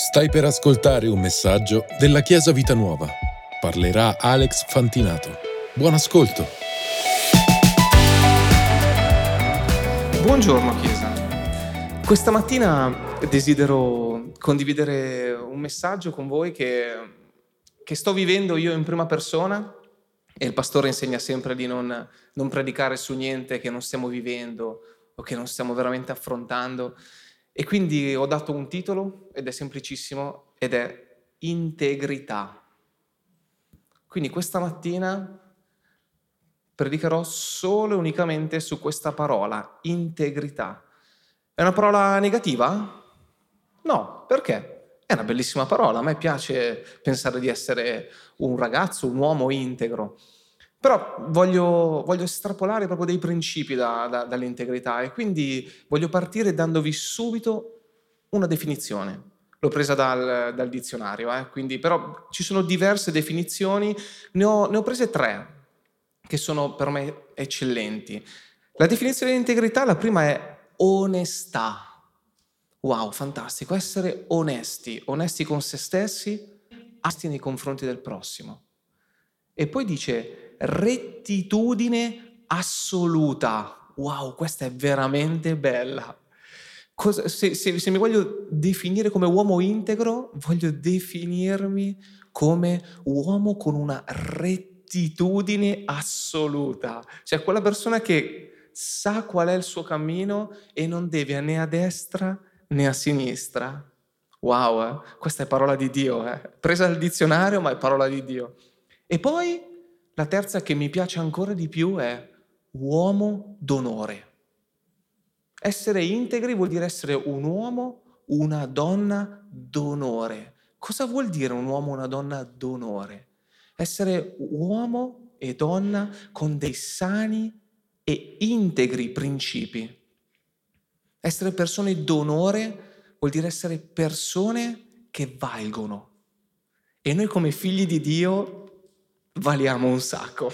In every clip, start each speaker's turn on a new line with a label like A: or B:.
A: Stai per ascoltare un messaggio della Chiesa Vita Nuova. Parlerà Alex Fantinato. Buon ascolto.
B: Buongiorno Chiesa. Questa mattina desidero condividere un messaggio con voi che, che sto vivendo io in prima persona e il pastore insegna sempre di non, non predicare su niente che non stiamo vivendo o che non stiamo veramente affrontando. E quindi ho dato un titolo ed è semplicissimo ed è integrità. Quindi questa mattina predicherò solo e unicamente su questa parola, integrità. È una parola negativa? No, perché? È una bellissima parola, a me piace pensare di essere un ragazzo, un uomo integro. Però voglio, voglio estrapolare proprio dei principi da, da, dall'integrità e quindi voglio partire dandovi subito una definizione. L'ho presa dal, dal dizionario, eh? quindi, però ci sono diverse definizioni, ne ho, ne ho prese tre che sono per me eccellenti. La definizione di integrità, la prima è onestà. Wow, fantastico, essere onesti, onesti con se stessi, asti nei confronti del prossimo. E poi dice rettitudine assoluta. Wow, questa è veramente bella. Cosa, se, se, se mi voglio definire come uomo integro, voglio definirmi come uomo con una rettitudine assoluta. Cioè quella persona che sa qual è il suo cammino e non deve né a destra né a sinistra. Wow, eh? questa è parola di Dio, eh? presa dal dizionario, ma è parola di Dio. E poi la terza che mi piace ancora di più è uomo d'onore. Essere integri vuol dire essere un uomo, una donna d'onore. Cosa vuol dire un uomo, una donna d'onore? Essere uomo e donna con dei sani e integri principi. Essere persone d'onore vuol dire essere persone che valgono. E noi come figli di Dio valiamo un sacco,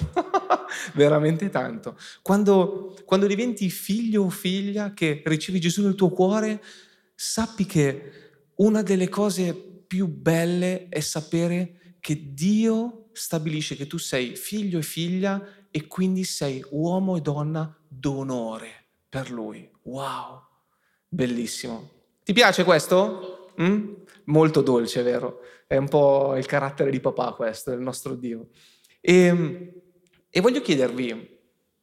B: veramente tanto. Quando, quando diventi figlio o figlia che ricevi Gesù nel tuo cuore, sappi che una delle cose più belle è sapere che Dio stabilisce che tu sei figlio e figlia e quindi sei uomo e donna d'onore per Lui. Wow, bellissimo. Ti piace questo? Mm? Molto dolce, vero? È un po' il carattere di papà questo, del nostro Dio. E, ehm, e voglio chiedervi,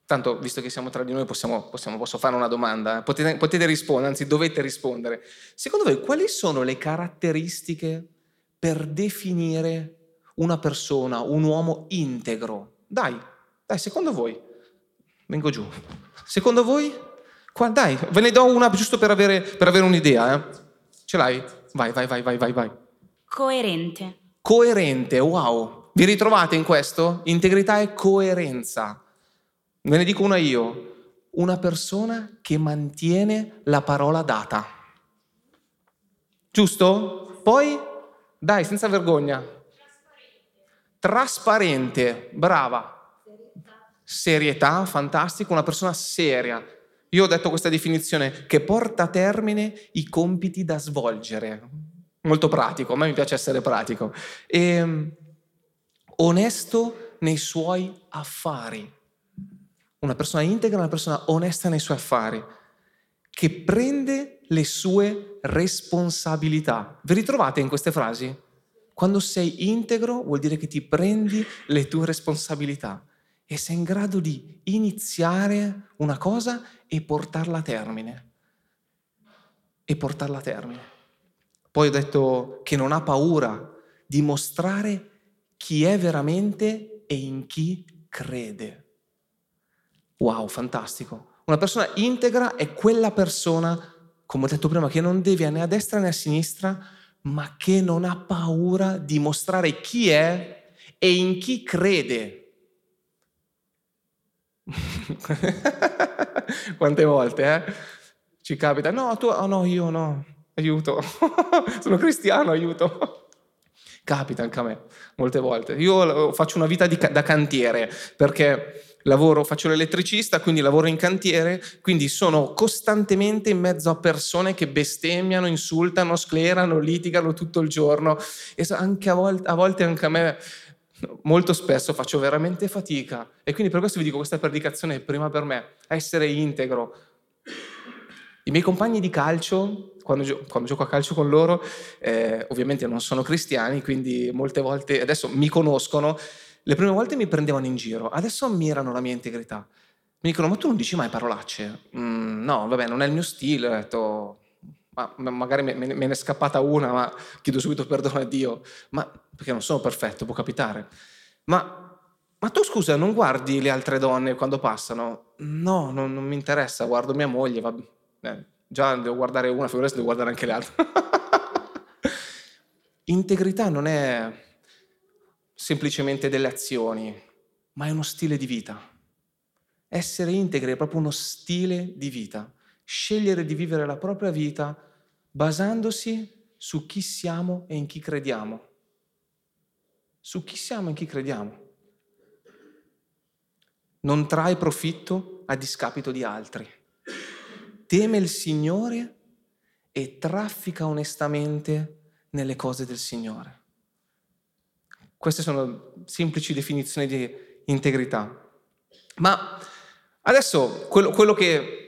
B: tanto visto che siamo tra di noi possiamo, possiamo, posso fare una domanda, potete, potete rispondere, anzi dovete rispondere. Secondo voi quali sono le caratteristiche per definire una persona, un uomo integro? Dai, dai, secondo voi, vengo giù, secondo voi? Qua, dai, ve ne do una giusto per avere, per avere un'idea. Eh? Ce l'hai? Vai, vai, vai, vai, vai, vai.
C: Coerente.
B: Coerente, wow. Vi ritrovate in questo? Integrità e coerenza. Ve ne dico una io. Una persona che mantiene la parola data. Giusto? Poi, dai, senza vergogna. Trasparente. Trasparente, brava. Serietà. Serietà, fantastico, una persona seria. Io ho detto questa definizione, che porta a termine i compiti da svolgere. Molto pratico, a me mi piace essere pratico. E, ehm, onesto nei suoi affari. Una persona integra, una persona onesta nei suoi affari, che prende le sue responsabilità. Vi ritrovate in queste frasi? Quando sei integro vuol dire che ti prendi le tue responsabilità e sei in grado di iniziare una cosa e portarla a termine. E portarla a termine. Poi ho detto che non ha paura di mostrare chi è veramente e in chi crede. Wow, fantastico. Una persona integra è quella persona, come ho detto prima, che non deve né a destra né a sinistra, ma che non ha paura di mostrare chi è e in chi crede. Quante volte, eh? Ci capita, no, tu, oh no, io no, aiuto, sono cristiano, aiuto. Capita anche a me, molte volte. Io faccio una vita di, da cantiere perché lavoro, faccio l'elettricista, quindi lavoro in cantiere, quindi sono costantemente in mezzo a persone che bestemmiano, insultano, sclerano, litigano tutto il giorno e anche a volte, a volte anche a me molto spesso faccio veramente fatica e quindi per questo vi dico questa predicazione è prima per me, essere integro. I miei compagni di calcio, quando, gio- quando gioco a calcio con loro, eh, ovviamente non sono cristiani, quindi molte volte adesso mi conoscono, le prime volte mi prendevano in giro, adesso ammirano la mia integrità. Mi dicono, ma tu non dici mai parolacce? Mm, no, vabbè, non è il mio stile. Ho detto, ma magari me, ne è scappata una, ma chiedo subito perdono a Dio. Ma perché non sono perfetto, può capitare. Ma, ma tu scusa, non guardi le altre donne quando passano? No, non, non mi interessa, guardo mia moglie, va, eh, già devo guardare una, figurati devo guardare anche le altre. Integrità non è semplicemente delle azioni, ma è uno stile di vita. Essere integri è proprio uno stile di vita. Scegliere di vivere la propria vita basandosi su chi siamo e in chi crediamo. Su chi siamo e in chi crediamo. Non trae profitto a discapito di altri. Teme il Signore e traffica onestamente nelle cose del Signore. Queste sono semplici definizioni di integrità. Ma adesso quello, quello che,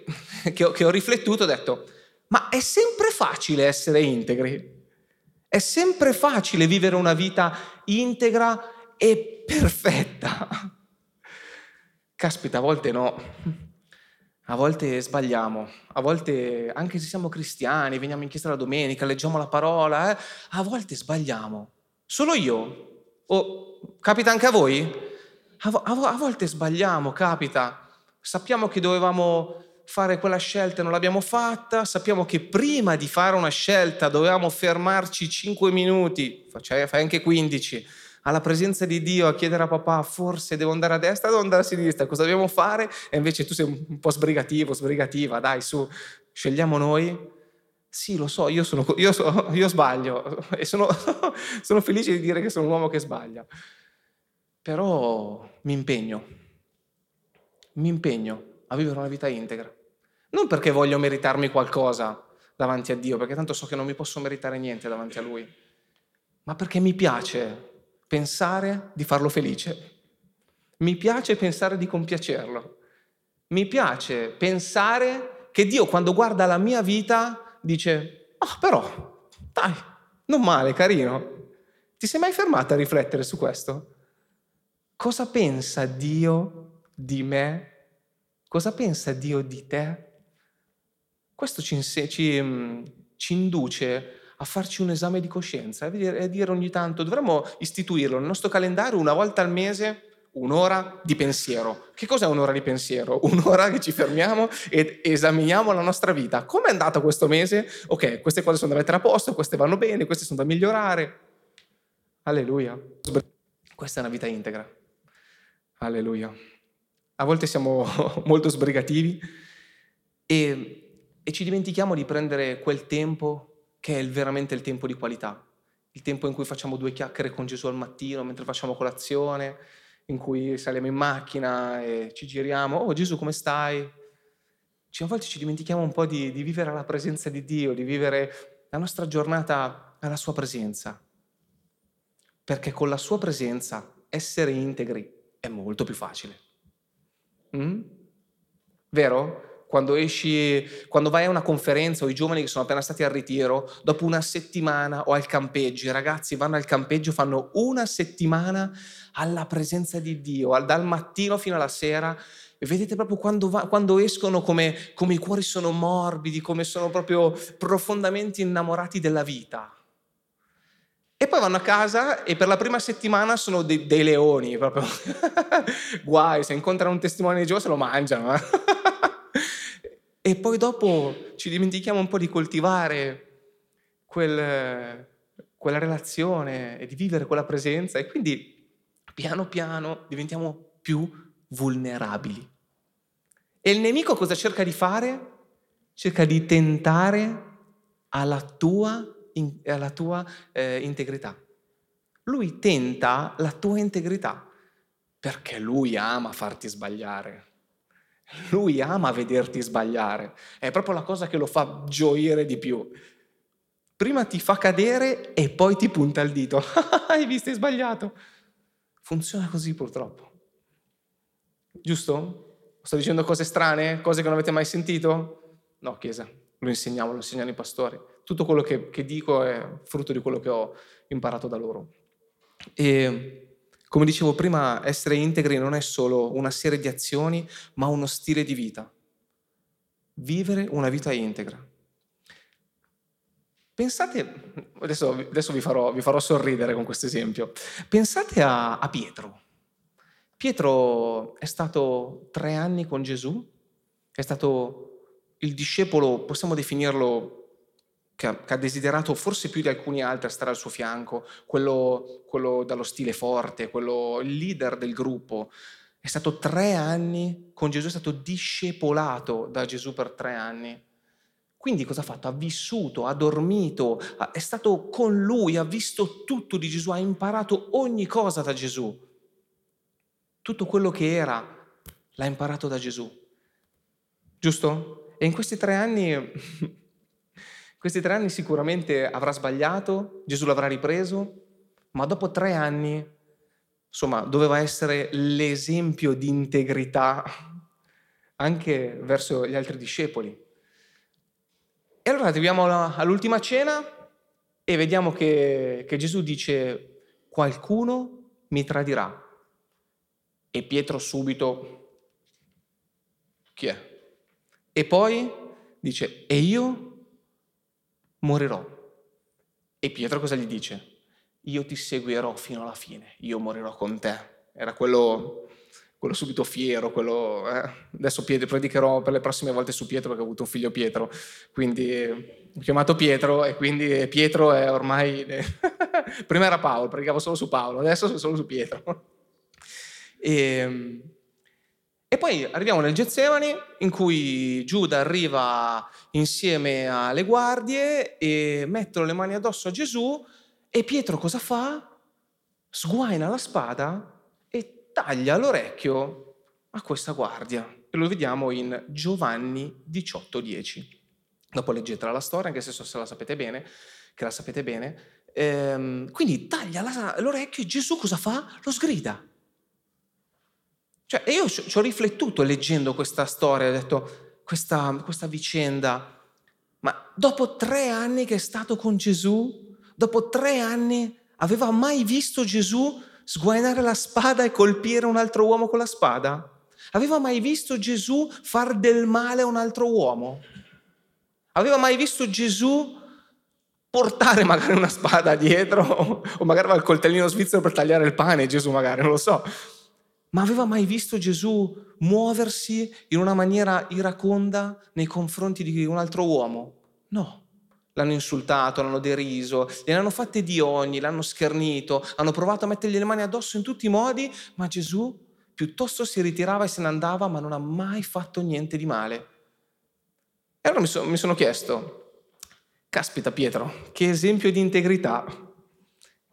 B: che, ho, che ho riflettuto ho detto, ma è sempre facile essere integri? È sempre facile vivere una vita integra e perfetta? Caspita, a volte no. A volte sbagliamo, a volte anche se siamo cristiani, veniamo in chiesa la domenica, leggiamo la parola, eh, a volte sbagliamo. Solo io o capita anche a voi? A, vo- a volte sbagliamo, capita. Sappiamo che dovevamo fare quella scelta e non l'abbiamo fatta, sappiamo che prima di fare una scelta dovevamo fermarci 5 minuti, fai anche 15, alla presenza di Dio a chiedere a papà forse devo andare a destra o devo andare a sinistra, cosa dobbiamo fare? E invece tu sei un po' sbrigativo, sbrigativa, dai su, scegliamo noi? Sì, lo so, io, sono, io, so, io sbaglio. E sono, sono felice di dire che sono un uomo che sbaglia. Però mi impegno, mi impegno a vivere una vita integra. Non perché voglio meritarmi qualcosa davanti a Dio, perché tanto so che non mi posso meritare niente davanti a Lui, ma perché mi piace pensare di farlo felice. Mi piace pensare di compiacerlo. Mi piace pensare che Dio quando guarda la mia vita dice, ah oh, però, dai, non male, carino. Ti sei mai fermata a riflettere su questo? Cosa pensa Dio di me? Cosa pensa Dio di te? Questo ci, ci, mm, ci induce a farci un esame di coscienza e a dire ogni tanto dovremmo istituirlo nel nostro calendario una volta al mese un'ora di pensiero. Che cos'è un'ora di pensiero? Un'ora che ci fermiamo ed esaminiamo la nostra vita. Come è andato questo mese? Ok, queste cose sono da mettere a posto, queste vanno bene, queste sono da migliorare. Alleluia. Questa è una vita integra. Alleluia. A volte siamo molto sbrigativi e, e ci dimentichiamo di prendere quel tempo che è veramente il tempo di qualità. Il tempo in cui facciamo due chiacchiere con Gesù al mattino mentre facciamo colazione, in cui saliamo in macchina e ci giriamo, oh Gesù come stai? A volte ci dimentichiamo un po' di, di vivere alla presenza di Dio, di vivere la nostra giornata alla sua presenza. Perché con la sua presenza essere integri è molto più facile. Mm? Vero? quando esci, quando vai a una conferenza o i giovani che sono appena stati al ritiro, dopo una settimana o al campeggio, i ragazzi vanno al campeggio, fanno una settimana alla presenza di Dio, dal mattino fino alla sera, e vedete proprio quando, va, quando escono come, come i cuori sono morbidi, come sono proprio profondamente innamorati della vita. E poi vanno a casa e per la prima settimana sono dei, dei leoni, proprio. Guai, se incontrano un testimone di Gesù se lo mangiano. Eh? E poi dopo ci dimentichiamo un po' di coltivare quel, quella relazione e di vivere quella presenza e quindi piano piano diventiamo più vulnerabili. E il nemico cosa cerca di fare? Cerca di tentare alla tua, alla tua eh, integrità. Lui tenta la tua integrità perché lui ama farti sbagliare. Lui ama vederti sbagliare. È proprio la cosa che lo fa gioire di più. Prima ti fa cadere e poi ti punta il dito. Hai visto, hai sbagliato. Funziona così purtroppo. Giusto? Sto dicendo cose strane, cose che non avete mai sentito? No, Chiesa, lo insegniamo, lo insegnano i pastori. Tutto quello che, che dico è frutto di quello che ho imparato da loro. E come dicevo prima, essere integri non è solo una serie di azioni, ma uno stile di vita. Vivere una vita integra. Pensate, adesso, adesso vi, farò, vi, farò, sorridere con questo esempio, pensate a, a Pietro. Pietro è stato tre anni con Gesù, è stato il discepolo, possiamo definirlo che ha, che ha, desiderato forse più di alcuni altri stare al suo fianco, quello, quello dallo stile forte, quello il leader del gruppo. È stato tre anni con Gesù, è stato discepolato da Gesù per tre anni. Quindi cosa ha fatto? Ha vissuto, ha dormito, è stato con lui, ha visto tutto di Gesù, ha imparato ogni cosa da Gesù. Tutto quello che era l'ha imparato da Gesù. Giusto? E in questi tre anni Questi tre anni sicuramente avrà sbagliato, Gesù l'avrà ripreso, ma dopo tre anni, insomma, doveva essere l'esempio di integrità anche verso gli altri discepoli. E allora arriviamo all'ultima cena e vediamo che, che Gesù dice, qualcuno mi tradirà. E Pietro subito, chi è? E poi dice, e io morirò. E Pietro cosa gli dice? Io ti seguirò fino alla fine, io morirò con te. Era quello, quello subito fiero, quello... Eh? Adesso Pietro, predicherò per le prossime volte su Pietro perché ho avuto un figlio Pietro, quindi ho chiamato Pietro e quindi Pietro è ormai... Prima era Paolo, predicavo solo su Paolo, adesso sono solo su Pietro. E, e poi arriviamo nel Getsemani in cui Giuda arriva insieme alle guardie e mettono le mani addosso a Gesù e Pietro cosa fa? Sguaina la spada e taglia l'orecchio a questa guardia. E lo vediamo in Giovanni 18:10. Dopo leggetela la storia, anche se so se la sapete bene, che la sapete bene. Ehm, quindi taglia la, l'orecchio e Gesù cosa fa? Lo sgrida. Cioè, io ci ho riflettuto leggendo questa storia, ho detto, questa, questa vicenda, ma dopo tre anni che è stato con Gesù, dopo tre anni, aveva mai visto Gesù sguainare la spada e colpire un altro uomo con la spada? Aveva mai visto Gesù far del male a un altro uomo? Aveva mai visto Gesù portare magari una spada dietro o magari il coltellino svizzero per tagliare il pane, Gesù magari, non lo so. Ma aveva mai visto Gesù muoversi in una maniera iraconda nei confronti di un altro uomo? No. L'hanno insultato, l'hanno deriso, gliene fatte di ogni, l'hanno schernito, hanno provato a mettergli le mani addosso in tutti i modi, ma Gesù piuttosto si ritirava e se ne andava, ma non ha mai fatto niente di male. E allora mi, so, mi sono chiesto, caspita Pietro, che esempio di integrità,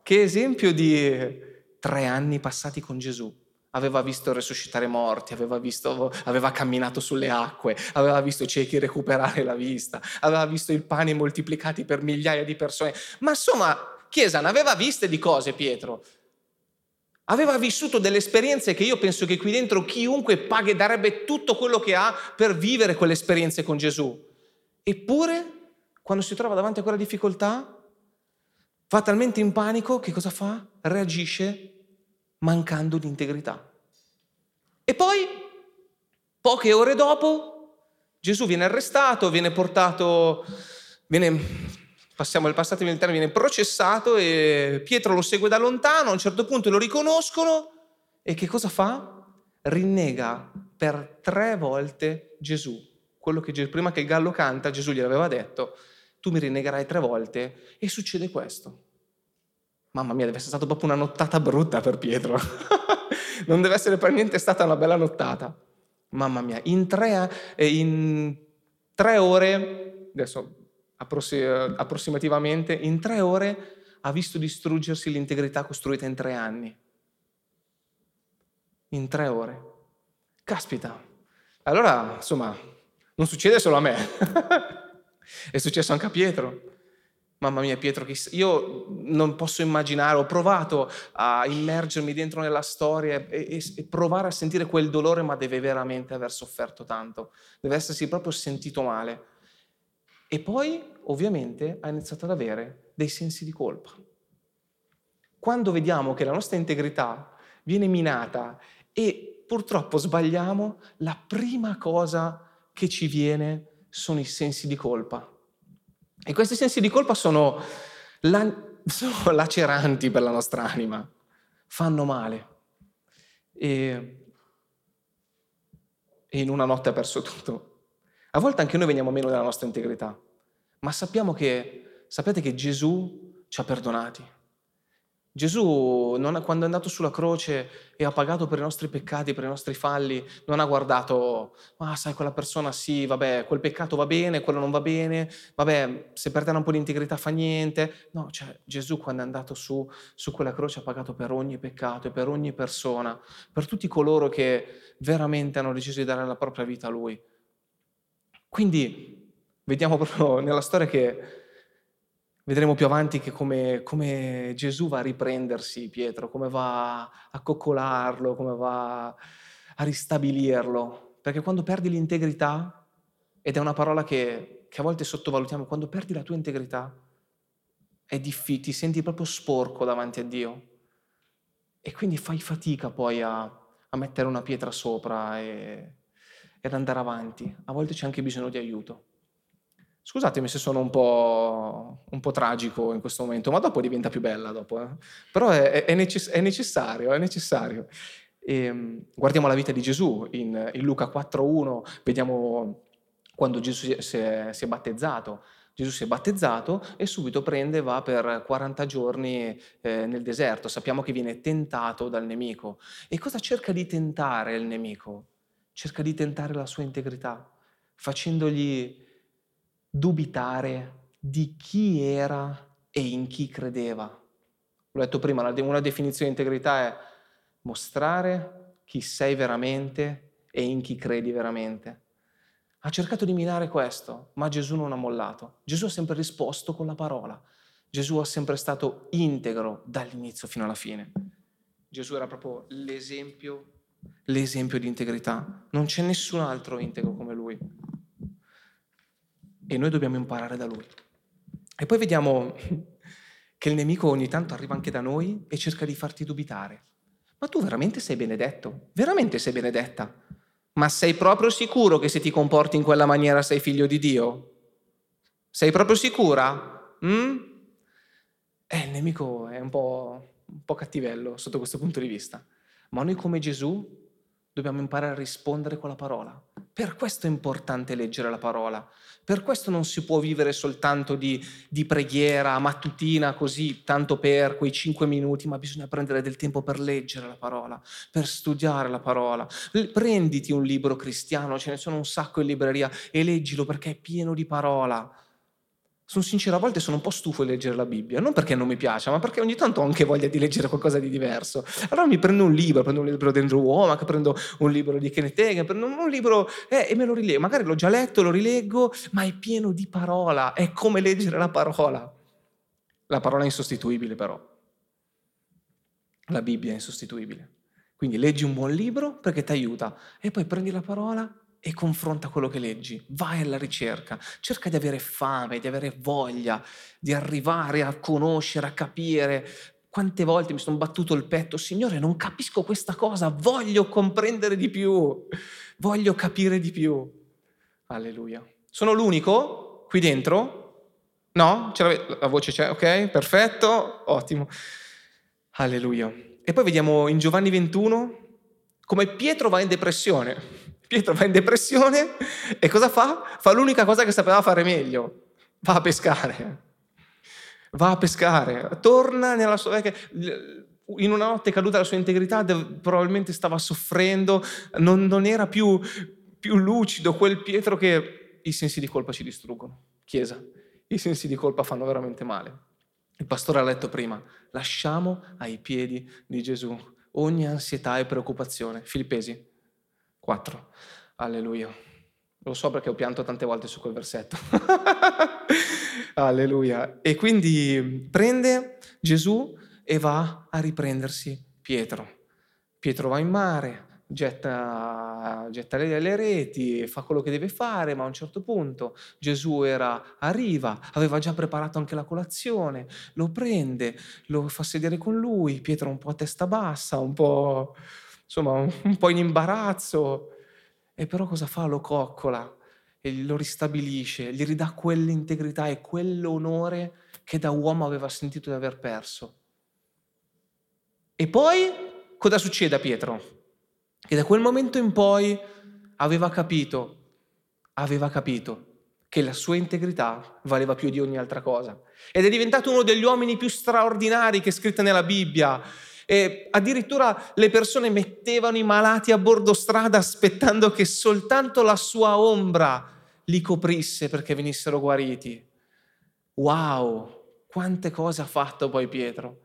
B: che esempio di tre anni passati con Gesù aveva visto resuscitare morti, aveva, visto, aveva camminato sulle acque, aveva visto ciechi recuperare la vista, aveva visto il pane moltiplicati per migliaia di persone. Ma insomma, Chiesa ne aveva viste di cose Pietro. Aveva vissuto delle esperienze che io penso che qui dentro chiunque paghi darebbe tutto quello che ha per vivere quelle esperienze con Gesù. Eppure, quando si trova davanti a quella difficoltà, va talmente in panico che cosa fa? Reagisce mancando di integrità. E poi, poche ore dopo, Gesù viene arrestato, viene portato, viene, passiamo al passato militare, viene processato e Pietro lo segue da lontano, a un certo punto lo riconoscono e che cosa fa? Rinnega per tre volte Gesù. Quello che prima che il gallo canta, Gesù gli aveva detto, tu mi rinnegherai tre volte e succede questo. Mamma mia, deve essere stata proprio una nottata brutta per Pietro. non deve essere per niente stata una bella nottata. Mamma mia, in tre, eh, in tre ore, adesso approssimativamente, in tre ore ha visto distruggersi l'integrità costruita in tre anni. In tre ore. Caspita. Allora, insomma, non succede solo a me. È successo anche a Pietro. Mamma mia, Pietro, io non posso immaginare, ho provato a immergermi dentro nella storia e, e, e, provare a sentire quel dolore, ma deve veramente aver sofferto tanto, deve essersi proprio sentito male. E poi, ovviamente, ha iniziato ad avere dei sensi di colpa. Quando vediamo che la nostra integrità viene minata e purtroppo sbagliamo, la prima cosa che ci viene sono i sensi di colpa. E questi sensi di colpa sono, la, sono laceranti per la nostra anima, fanno male. E, e in una notte ha perso tutto. A volte anche noi veniamo meno della nostra integrità, ma sappiamo che, sapete che Gesù ci ha perdonati. Gesù, non, quando è andato sulla croce e ha pagato per i nostri peccati, per i nostri falli, non ha guardato, ah sai, quella persona sì, vabbè, quel peccato va bene, quello non va bene, vabbè, se per te un po' di integrità fa niente. No, cioè Gesù quando è andato su, su quella croce ha pagato per ogni peccato e per ogni persona, per tutti coloro che veramente hanno deciso di dare la propria vita a Lui. Quindi vediamo proprio nella storia che Vedremo più avanti che come, come, Gesù va a riprendersi Pietro, come va a coccolarlo, come va a ristabilirlo. Perché quando perdi l'integrità, ed è una parola che, che a volte sottovalutiamo, quando perdi la tua integrità, è difficile, ti senti proprio sporco davanti a Dio. E quindi fai fatica poi a, a mettere una pietra sopra e, ed andare avanti. A volte c'è anche bisogno di aiuto. Scusatemi se sono un po', un po', tragico in questo momento, ma dopo diventa più bella dopo. Eh? Però è, è, necess- è, necessario, è necessario. E, ehm, guardiamo la vita di Gesù in, in Luca 4.1, vediamo quando Gesù si è, si è, battezzato. Gesù si è battezzato e subito prende e va per 40 giorni eh, nel deserto. Sappiamo che viene tentato dal nemico. E cosa cerca di tentare il nemico? Cerca di tentare la sua integrità, facendogli dubitare di chi era e in chi credeva. L'ho detto prima, una definizione di integrità è mostrare chi sei veramente e in chi credi veramente. Ha cercato di minare questo, ma Gesù non ha mollato. Gesù ha sempre risposto con la parola. Gesù ha sempre stato integro dall'inizio fino alla fine. Gesù era proprio l'esempio, l'esempio di integrità. Non c'è nessun altro integro come lui e noi dobbiamo imparare da lui. E poi vediamo che il nemico ogni tanto arriva anche da noi e cerca di farti dubitare. Ma tu veramente sei benedetto? Veramente sei benedetta? Ma sei proprio sicuro che se ti comporti in quella maniera sei figlio di Dio? Sei proprio sicura? Mm? Eh, il nemico è un po', un po' cattivello sotto questo punto di vista. Ma noi come Gesù dobbiamo imparare a rispondere con la parola. Per questo è importante leggere la parola. Per questo non si può vivere soltanto di, di, preghiera mattutina, così, tanto per quei cinque minuti, ma bisogna prendere del tempo per leggere la parola, per studiare la parola. Prenditi un libro cristiano, ce ne sono un sacco in libreria, e leggilo perché è pieno di parola. Sono sincero, a volte sono un po' stufo di leggere la Bibbia, non perché non mi piace, ma perché ogni tanto ho anche voglia di leggere qualcosa di diverso. Allora mi prendo un libro, prendo un libro di Andrew Womack, prendo un libro di Kenneth Hagen, prendo un libro eh, e me lo rileggo. Magari l'ho già letto, lo rileggo, ma è pieno di parola, è come leggere la parola. La parola è insostituibile però. La Bibbia è insostituibile. Quindi leggi un buon libro perché ti aiuta e poi prendi la parola e confronta quello che leggi, vai alla ricerca, cerca di avere fame, di avere voglia, di arrivare a conoscere, a capire. Quante volte mi sono battuto il petto, Signore, non capisco questa cosa, voglio comprendere di più, voglio capire di più. Alleluia. Sono l'unico qui dentro? No? Ce la voce c'è, ok? Perfetto, ottimo. Alleluia. E poi vediamo in Giovanni 21 come Pietro va in depressione. Pietro va in depressione e cosa fa? Fa l'unica cosa che sapeva fare meglio, va a pescare. Va a pescare, torna nella sua vecchia... In una notte caduta la sua integrità, probabilmente stava soffrendo, non, non era più, più lucido quel Pietro che i sensi di colpa ci distruggono. Chiesa, i sensi di colpa fanno veramente male. Il pastore ha letto prima, lasciamo ai piedi di Gesù ogni ansietà e preoccupazione. Filippesi 4. Alleluia. Lo so perché ho pianto tante volte su quel versetto. Alleluia. E quindi prende Gesù e va a riprendersi Pietro. Pietro va in mare, getta, getta le, le, reti, fa quello che deve fare, ma a un certo punto Gesù era a riva, aveva già preparato anche la colazione, lo prende, lo fa sedere con lui, Pietro un po' a testa bassa, un po', insomma, un, po' in imbarazzo, e però cosa fa? Lo coccola e lo ristabilisce, gli ridà quell'integrità e quell'onore che da uomo aveva sentito di aver perso. E poi cosa succede a Pietro? Che da quel momento in poi aveva capito, aveva capito che la sua integrità valeva più di ogni altra cosa. Ed è diventato uno degli uomini più straordinari che è scritta nella Bibbia. E addirittura le persone mettevano i malati a bordo strada aspettando che soltanto la sua ombra li coprisse perché venissero guariti. Wow, quante cose ha fatto poi Pietro.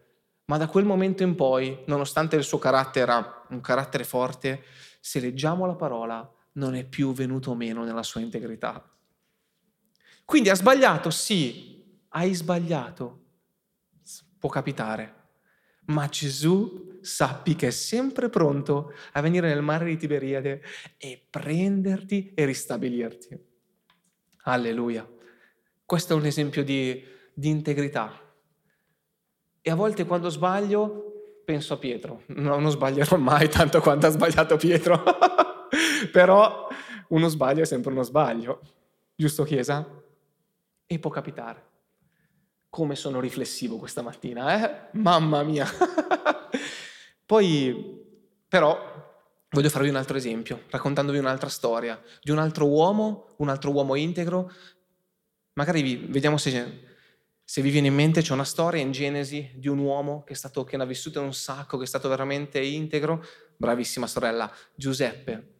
B: Ma da quel momento in poi, nonostante il suo carattere era un carattere forte, se leggiamo la parola, non è più venuto meno nella sua integrità. Quindi ha sbagliato? Sì, hai sbagliato. Può capitare. Ma Gesù sappi che è sempre pronto a venire nel mare di Tiberiade e prenderti e ristabilirti. Alleluia. Questo è un esempio di, di integrità e a volte quando sbaglio penso a Pietro. No, non sbaglierò mai tanto quanto ha sbagliato Pietro. Però uno sbaglio è sempre uno sbaglio. Giusto Chiesa? E può capitare. Come sono riflessivo questa mattina, eh? Mamma mia. Poi, però, voglio farvi un altro esempio, raccontandovi un'altra storia di un altro uomo, un altro uomo integro. Magari vi, vediamo se se vi viene in mente c'è una storia in Genesi di un uomo che, è stato, che ne ha vissuto un sacco, che è stato veramente integro, bravissima sorella, Giuseppe.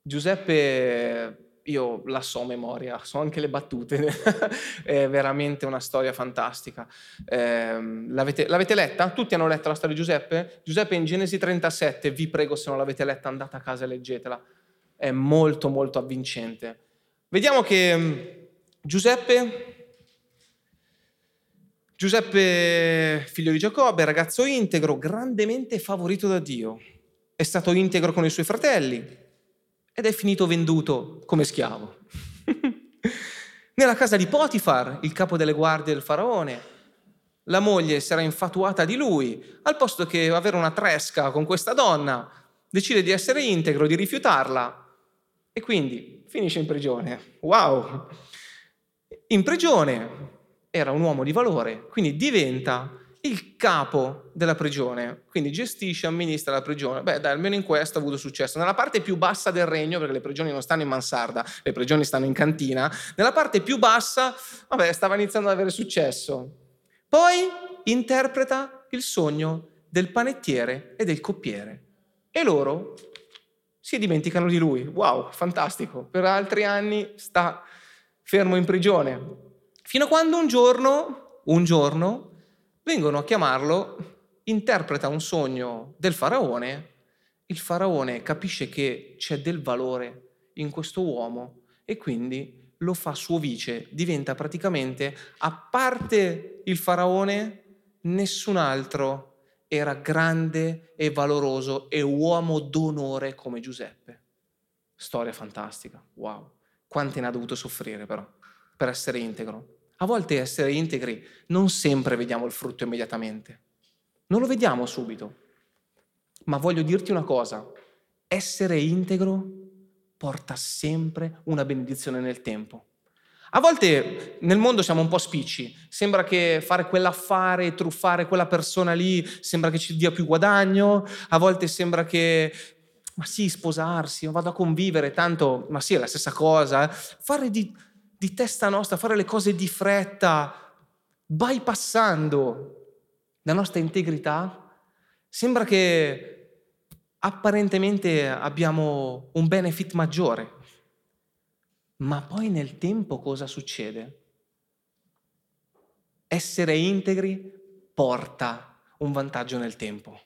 B: Giuseppe, io la so a memoria, so anche le battute, è veramente una storia fantastica. Eh, l'avete, l'avete, letta? Tutti hanno letto la storia di Giuseppe? Giuseppe in Genesi 37, vi prego se non l'avete letta andate a casa e leggetela, è molto molto avvincente. Vediamo che mm, Giuseppe Giuseppe, figlio di Giacobbe, ragazzo integro, grandemente favorito da Dio. È stato integro con i suoi fratelli ed è finito venduto come schiavo. Nella casa di Potifar, il capo delle guardie del faraone, la moglie era infatuata di lui, al posto che avere una tresca con questa donna, decide di essere integro, di rifiutarla e quindi finisce in prigione. Wow! In prigione era un uomo di valore, quindi diventa il capo della prigione, quindi gestisce, amministra la prigione. Beh, dai, almeno in questo ha avuto successo. Nella parte più bassa del regno, perché le prigioni non stanno in mansarda, le prigioni stanno in cantina, nella parte più bassa, vabbè, stava iniziando ad avere successo. Poi interpreta il sogno del panettiere e del coppiere. E loro si dimenticano di lui. Wow, fantastico. Per altri anni sta fermo in prigione. Fino a quando un giorno, un giorno, vengono a chiamarlo, interpreta un sogno del faraone, il faraone capisce che c'è del valore in questo uomo e quindi lo fa suo vice, diventa praticamente, a parte il faraone, nessun altro era grande e valoroso e uomo d'onore come Giuseppe. Storia fantastica, wow. Quanti ne ha dovuto soffrire però per essere integro. A volte essere integri non sempre vediamo il frutto immediatamente. Non lo vediamo subito. Ma voglio dirti una cosa, essere integro porta sempre una benedizione nel tempo. A volte nel mondo siamo un po' spicci, sembra che fare quell'affare, truffare quella persona lì, sembra che ci dia più guadagno, a volte sembra che, ma sì, sposarsi, vado a convivere, tanto, ma sì, è la stessa cosa. Fare di, di testa nostra, fare le cose di fretta, bypassando la nostra integrità, sembra che apparentemente abbiamo un benefit maggiore. Ma poi nel tempo cosa succede? essere integri porta un vantaggio nel tempo,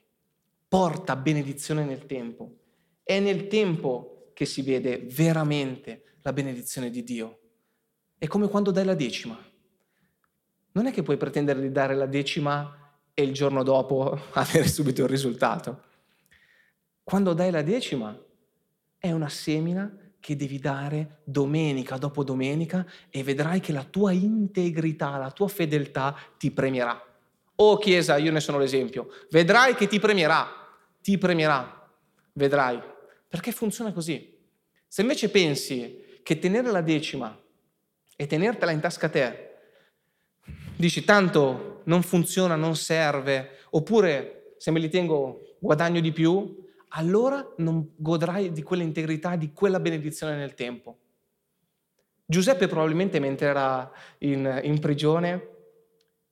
B: porta benedizione nel tempo. È nel tempo che si vede veramente la benedizione di Dio. È come quando dai la decima. Non è che puoi pretendere di dare la decima e il giorno dopo avere subito il risultato. Quando dai la decima è una semina che devi dare domenica dopo domenica e vedrai che la tua integrità, la tua fedeltà ti premierà. Oh Chiesa, io ne sono l'esempio. Vedrai che ti premierà, ti premierà, vedrai. Perché funziona così. Se invece pensi che tenere la decima e tenertela in tasca a te, dici tanto non funziona, non serve, oppure se me li tengo guadagno di più, allora non godrai di quella integrità, di quella benedizione nel tempo. Giuseppe probabilmente mentre era in, in prigione,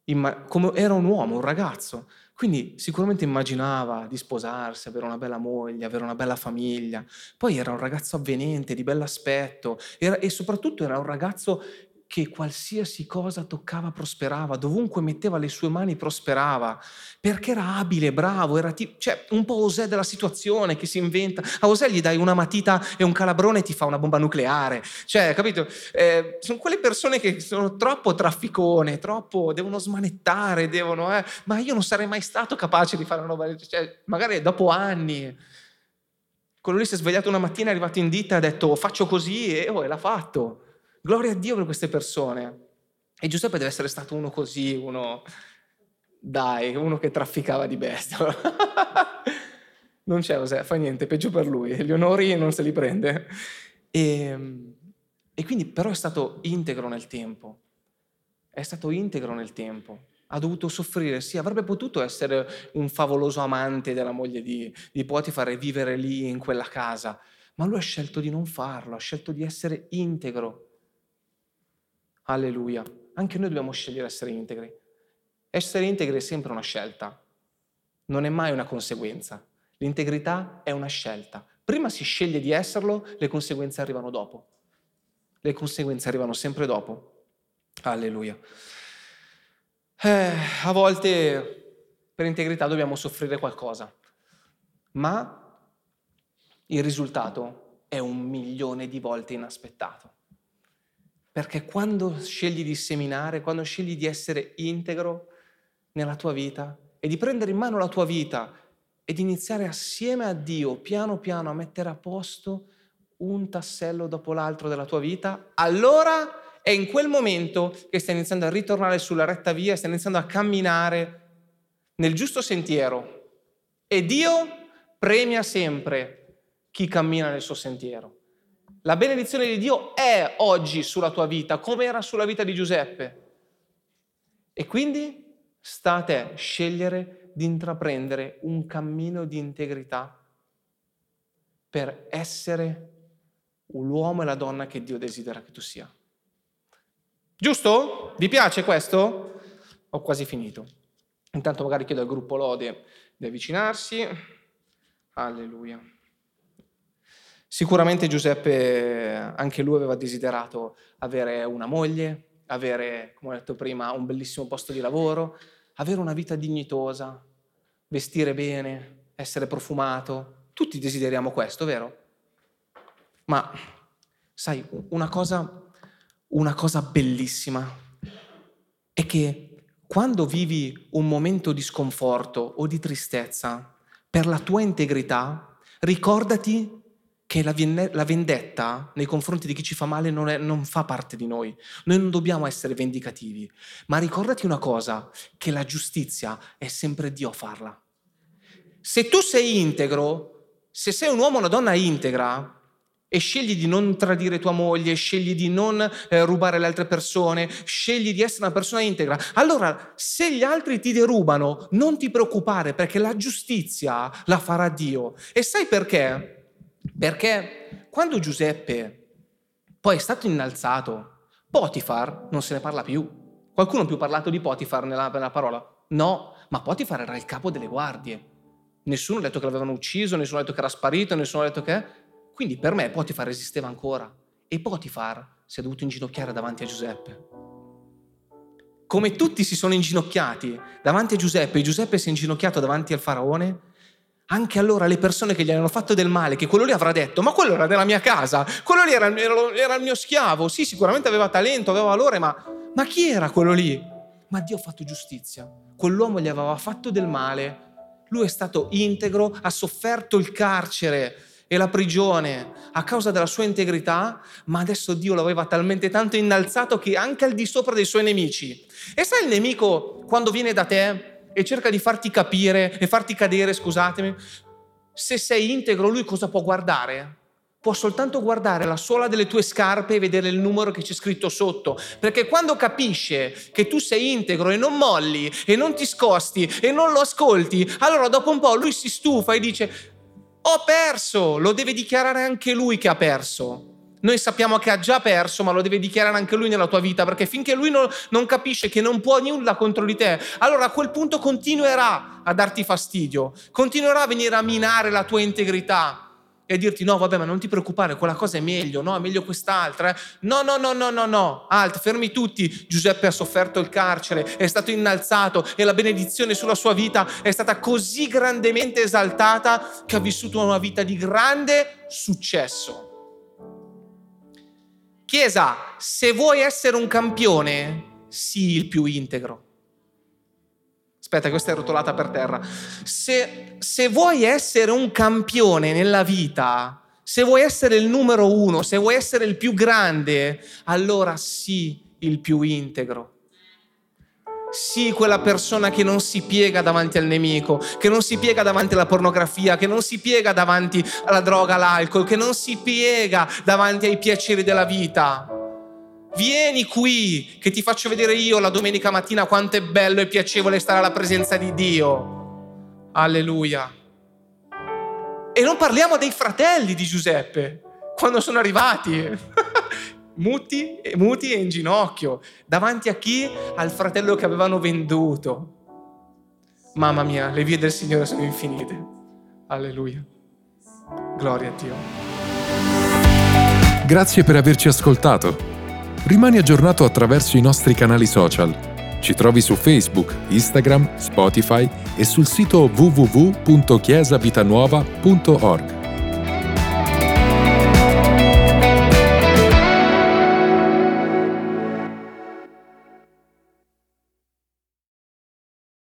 B: in, come era un uomo, un ragazzo, quindi sicuramente immaginava di sposarsi, avere una bella moglie, avere una bella famiglia. Poi era un ragazzo avvenente, di bell'aspetto era, e soprattutto era un ragazzo che qualsiasi cosa toccava prosperava, dovunque metteva le sue mani prosperava, perché era abile, bravo, era tipo, cioè, un po' Osè della situazione che si inventa. A Osè gli dai una matita e un calabrone e ti fa una bomba nucleare. Cioè, capito? Eh, sono quelle persone che sono troppo trafficone, troppo, devono smanettare, devono, eh, ma io non sarei mai stato capace di fare una roba, cioè, magari dopo anni. Quello lì si è svegliato una mattina, è arrivato in ditta e ha detto faccio così e oh, e l'ha fatto. Gloria a Dio per queste persone. E Giuseppe deve essere stato uno così, uno, dai, uno che trafficava di bestia. non c'è José, fa niente, peggio per lui, gli onori non se li prende. E, e quindi però è stato integro nel tempo, è stato integro nel tempo, ha dovuto soffrire, sì, avrebbe potuto essere un favoloso amante della moglie di, di Potifar e vivere lì in quella casa, ma lui ha scelto di non farlo, ha scelto di essere integro Alleluia. Anche noi dobbiamo scegliere essere integri. Essere integri è sempre una scelta, non è mai una conseguenza. L'integrità è una scelta. Prima si sceglie di esserlo, le conseguenze arrivano dopo. Le conseguenze arrivano sempre dopo. Alleluia. Eh, a volte per integrità dobbiamo soffrire qualcosa, ma il risultato è un milione di volte inaspettato. Perché quando scegli di seminare, quando scegli di essere integro nella tua vita e di prendere in mano la tua vita e di iniziare assieme a Dio piano piano a mettere a posto un tassello dopo l'altro della tua vita, allora è in quel momento che stai iniziando a ritornare sulla retta via, stai iniziando a camminare nel giusto sentiero. E Dio premia sempre chi cammina nel suo sentiero. La benedizione di Dio è oggi sulla tua vita, come era sulla vita di Giuseppe. E quindi sta a te scegliere di intraprendere un cammino di integrità per essere l'uomo e la donna che Dio desidera che tu sia. Giusto? Vi piace questo? Ho quasi finito. Intanto magari chiedo al gruppo Lode di avvicinarsi. Alleluia. Sicuramente Giuseppe, anche lui aveva desiderato avere una moglie, avere, come ho detto prima, un bellissimo posto di lavoro, avere una vita dignitosa, vestire bene, essere profumato. Tutti desideriamo questo, vero? Ma sai, una cosa, una cosa bellissima è che quando vivi un momento di sconforto o di tristezza per la tua integrità, ricordati che la, vendetta nei confronti di chi ci fa male non, è, non, fa parte di noi. Noi non dobbiamo essere vendicativi, ma ricordati una cosa, che la giustizia è sempre Dio a farla. Se tu sei integro, se sei un uomo o una donna integra, e scegli di non tradire tua moglie, scegli di non eh, rubare le altre persone, scegli di essere una persona integra, allora se gli altri ti derubano, non ti preoccupare perché la giustizia la farà Dio. E sai perché? Perché quando Giuseppe poi è stato innalzato, Potifar non se ne parla più. Qualcuno ha più parlato di Potifar nella, nella parola? No, ma Potifar era il capo delle guardie. Nessuno ha detto che l'avevano ucciso, nessuno ha detto che era sparito, nessuno ha detto che... Quindi per me Potifar esisteva ancora. E Potifar si è dovuto inginocchiare davanti a Giuseppe. come tutti si sono inginocchiati davanti a Giuseppe e Giuseppe si è inginocchiato davanti al faraone, anche allora le persone che gli hanno fatto del male, che quello lì avrà detto, ma quello era della mia casa, quello lì era, era, era il mio schiavo, sì, sicuramente aveva talento, aveva valore, ma, ma chi era quello lì? Ma Dio ha fatto giustizia, quell'uomo gli aveva fatto del male, lui è stato integro, ha sofferto il carcere e la prigione a causa della sua integrità, ma adesso Dio lo aveva talmente tanto innalzato che anche al di sopra dei suoi nemici. E sai il nemico quando viene da te e cerca di farti capire e farti cadere, scusatemi, se sei integro lui cosa può guardare? Può soltanto guardare la suola delle tue scarpe e vedere il numero che c'è scritto sotto. Perché quando capisce che tu sei integro e non molli e non ti scosti e non lo ascolti, allora dopo un po' lui si stufa e dice ho perso, lo deve dichiarare anche lui che ha perso. Noi sappiamo che ha già perso, ma lo deve dichiarare anche lui nella tua vita, perché finché lui non, non, capisce che non può nulla contro di te, allora a quel punto continuerà a darti fastidio, continuerà a venire a minare la tua integrità e a dirti no, vabbè, ma non ti preoccupare, quella cosa è meglio, no, è meglio quest'altra. Eh. No, no, no, no, no, no, alt, fermi tutti. Giuseppe ha sofferto il carcere, è stato innalzato e la benedizione sulla sua vita è stata così grandemente esaltata che ha vissuto una vita di grande successo. Chiesa, se vuoi essere un campione, sii il più integro. Aspetta, questa è rotolata per terra. Se, se vuoi essere un campione nella vita, se vuoi essere il numero uno, se vuoi essere il più grande, allora sii il più integro. Sii quella persona che non si piega davanti al nemico, che non si piega davanti alla pornografia, che non si piega davanti alla droga, all'alcol, che non si piega davanti ai piaceri della vita Vieni qui che ti faccio vedere io la domenica mattina quanto è bello e piacevole stare alla presenza di Dio. Alleluia. E non parliamo dei fratelli di Giuseppe, quando sono arrivati. muti, muti e in ginocchio. Davanti a chi? Al fratello che avevano venduto. Mamma mia, le vie del Signore sono infinite. Alleluia. Gloria a Dio.
A: Grazie per averci ascoltato. Rimani aggiornato attraverso i nostri canali social. Ci trovi su Facebook, Instagram, Spotify e sul sito www.chiesavitanuova.org.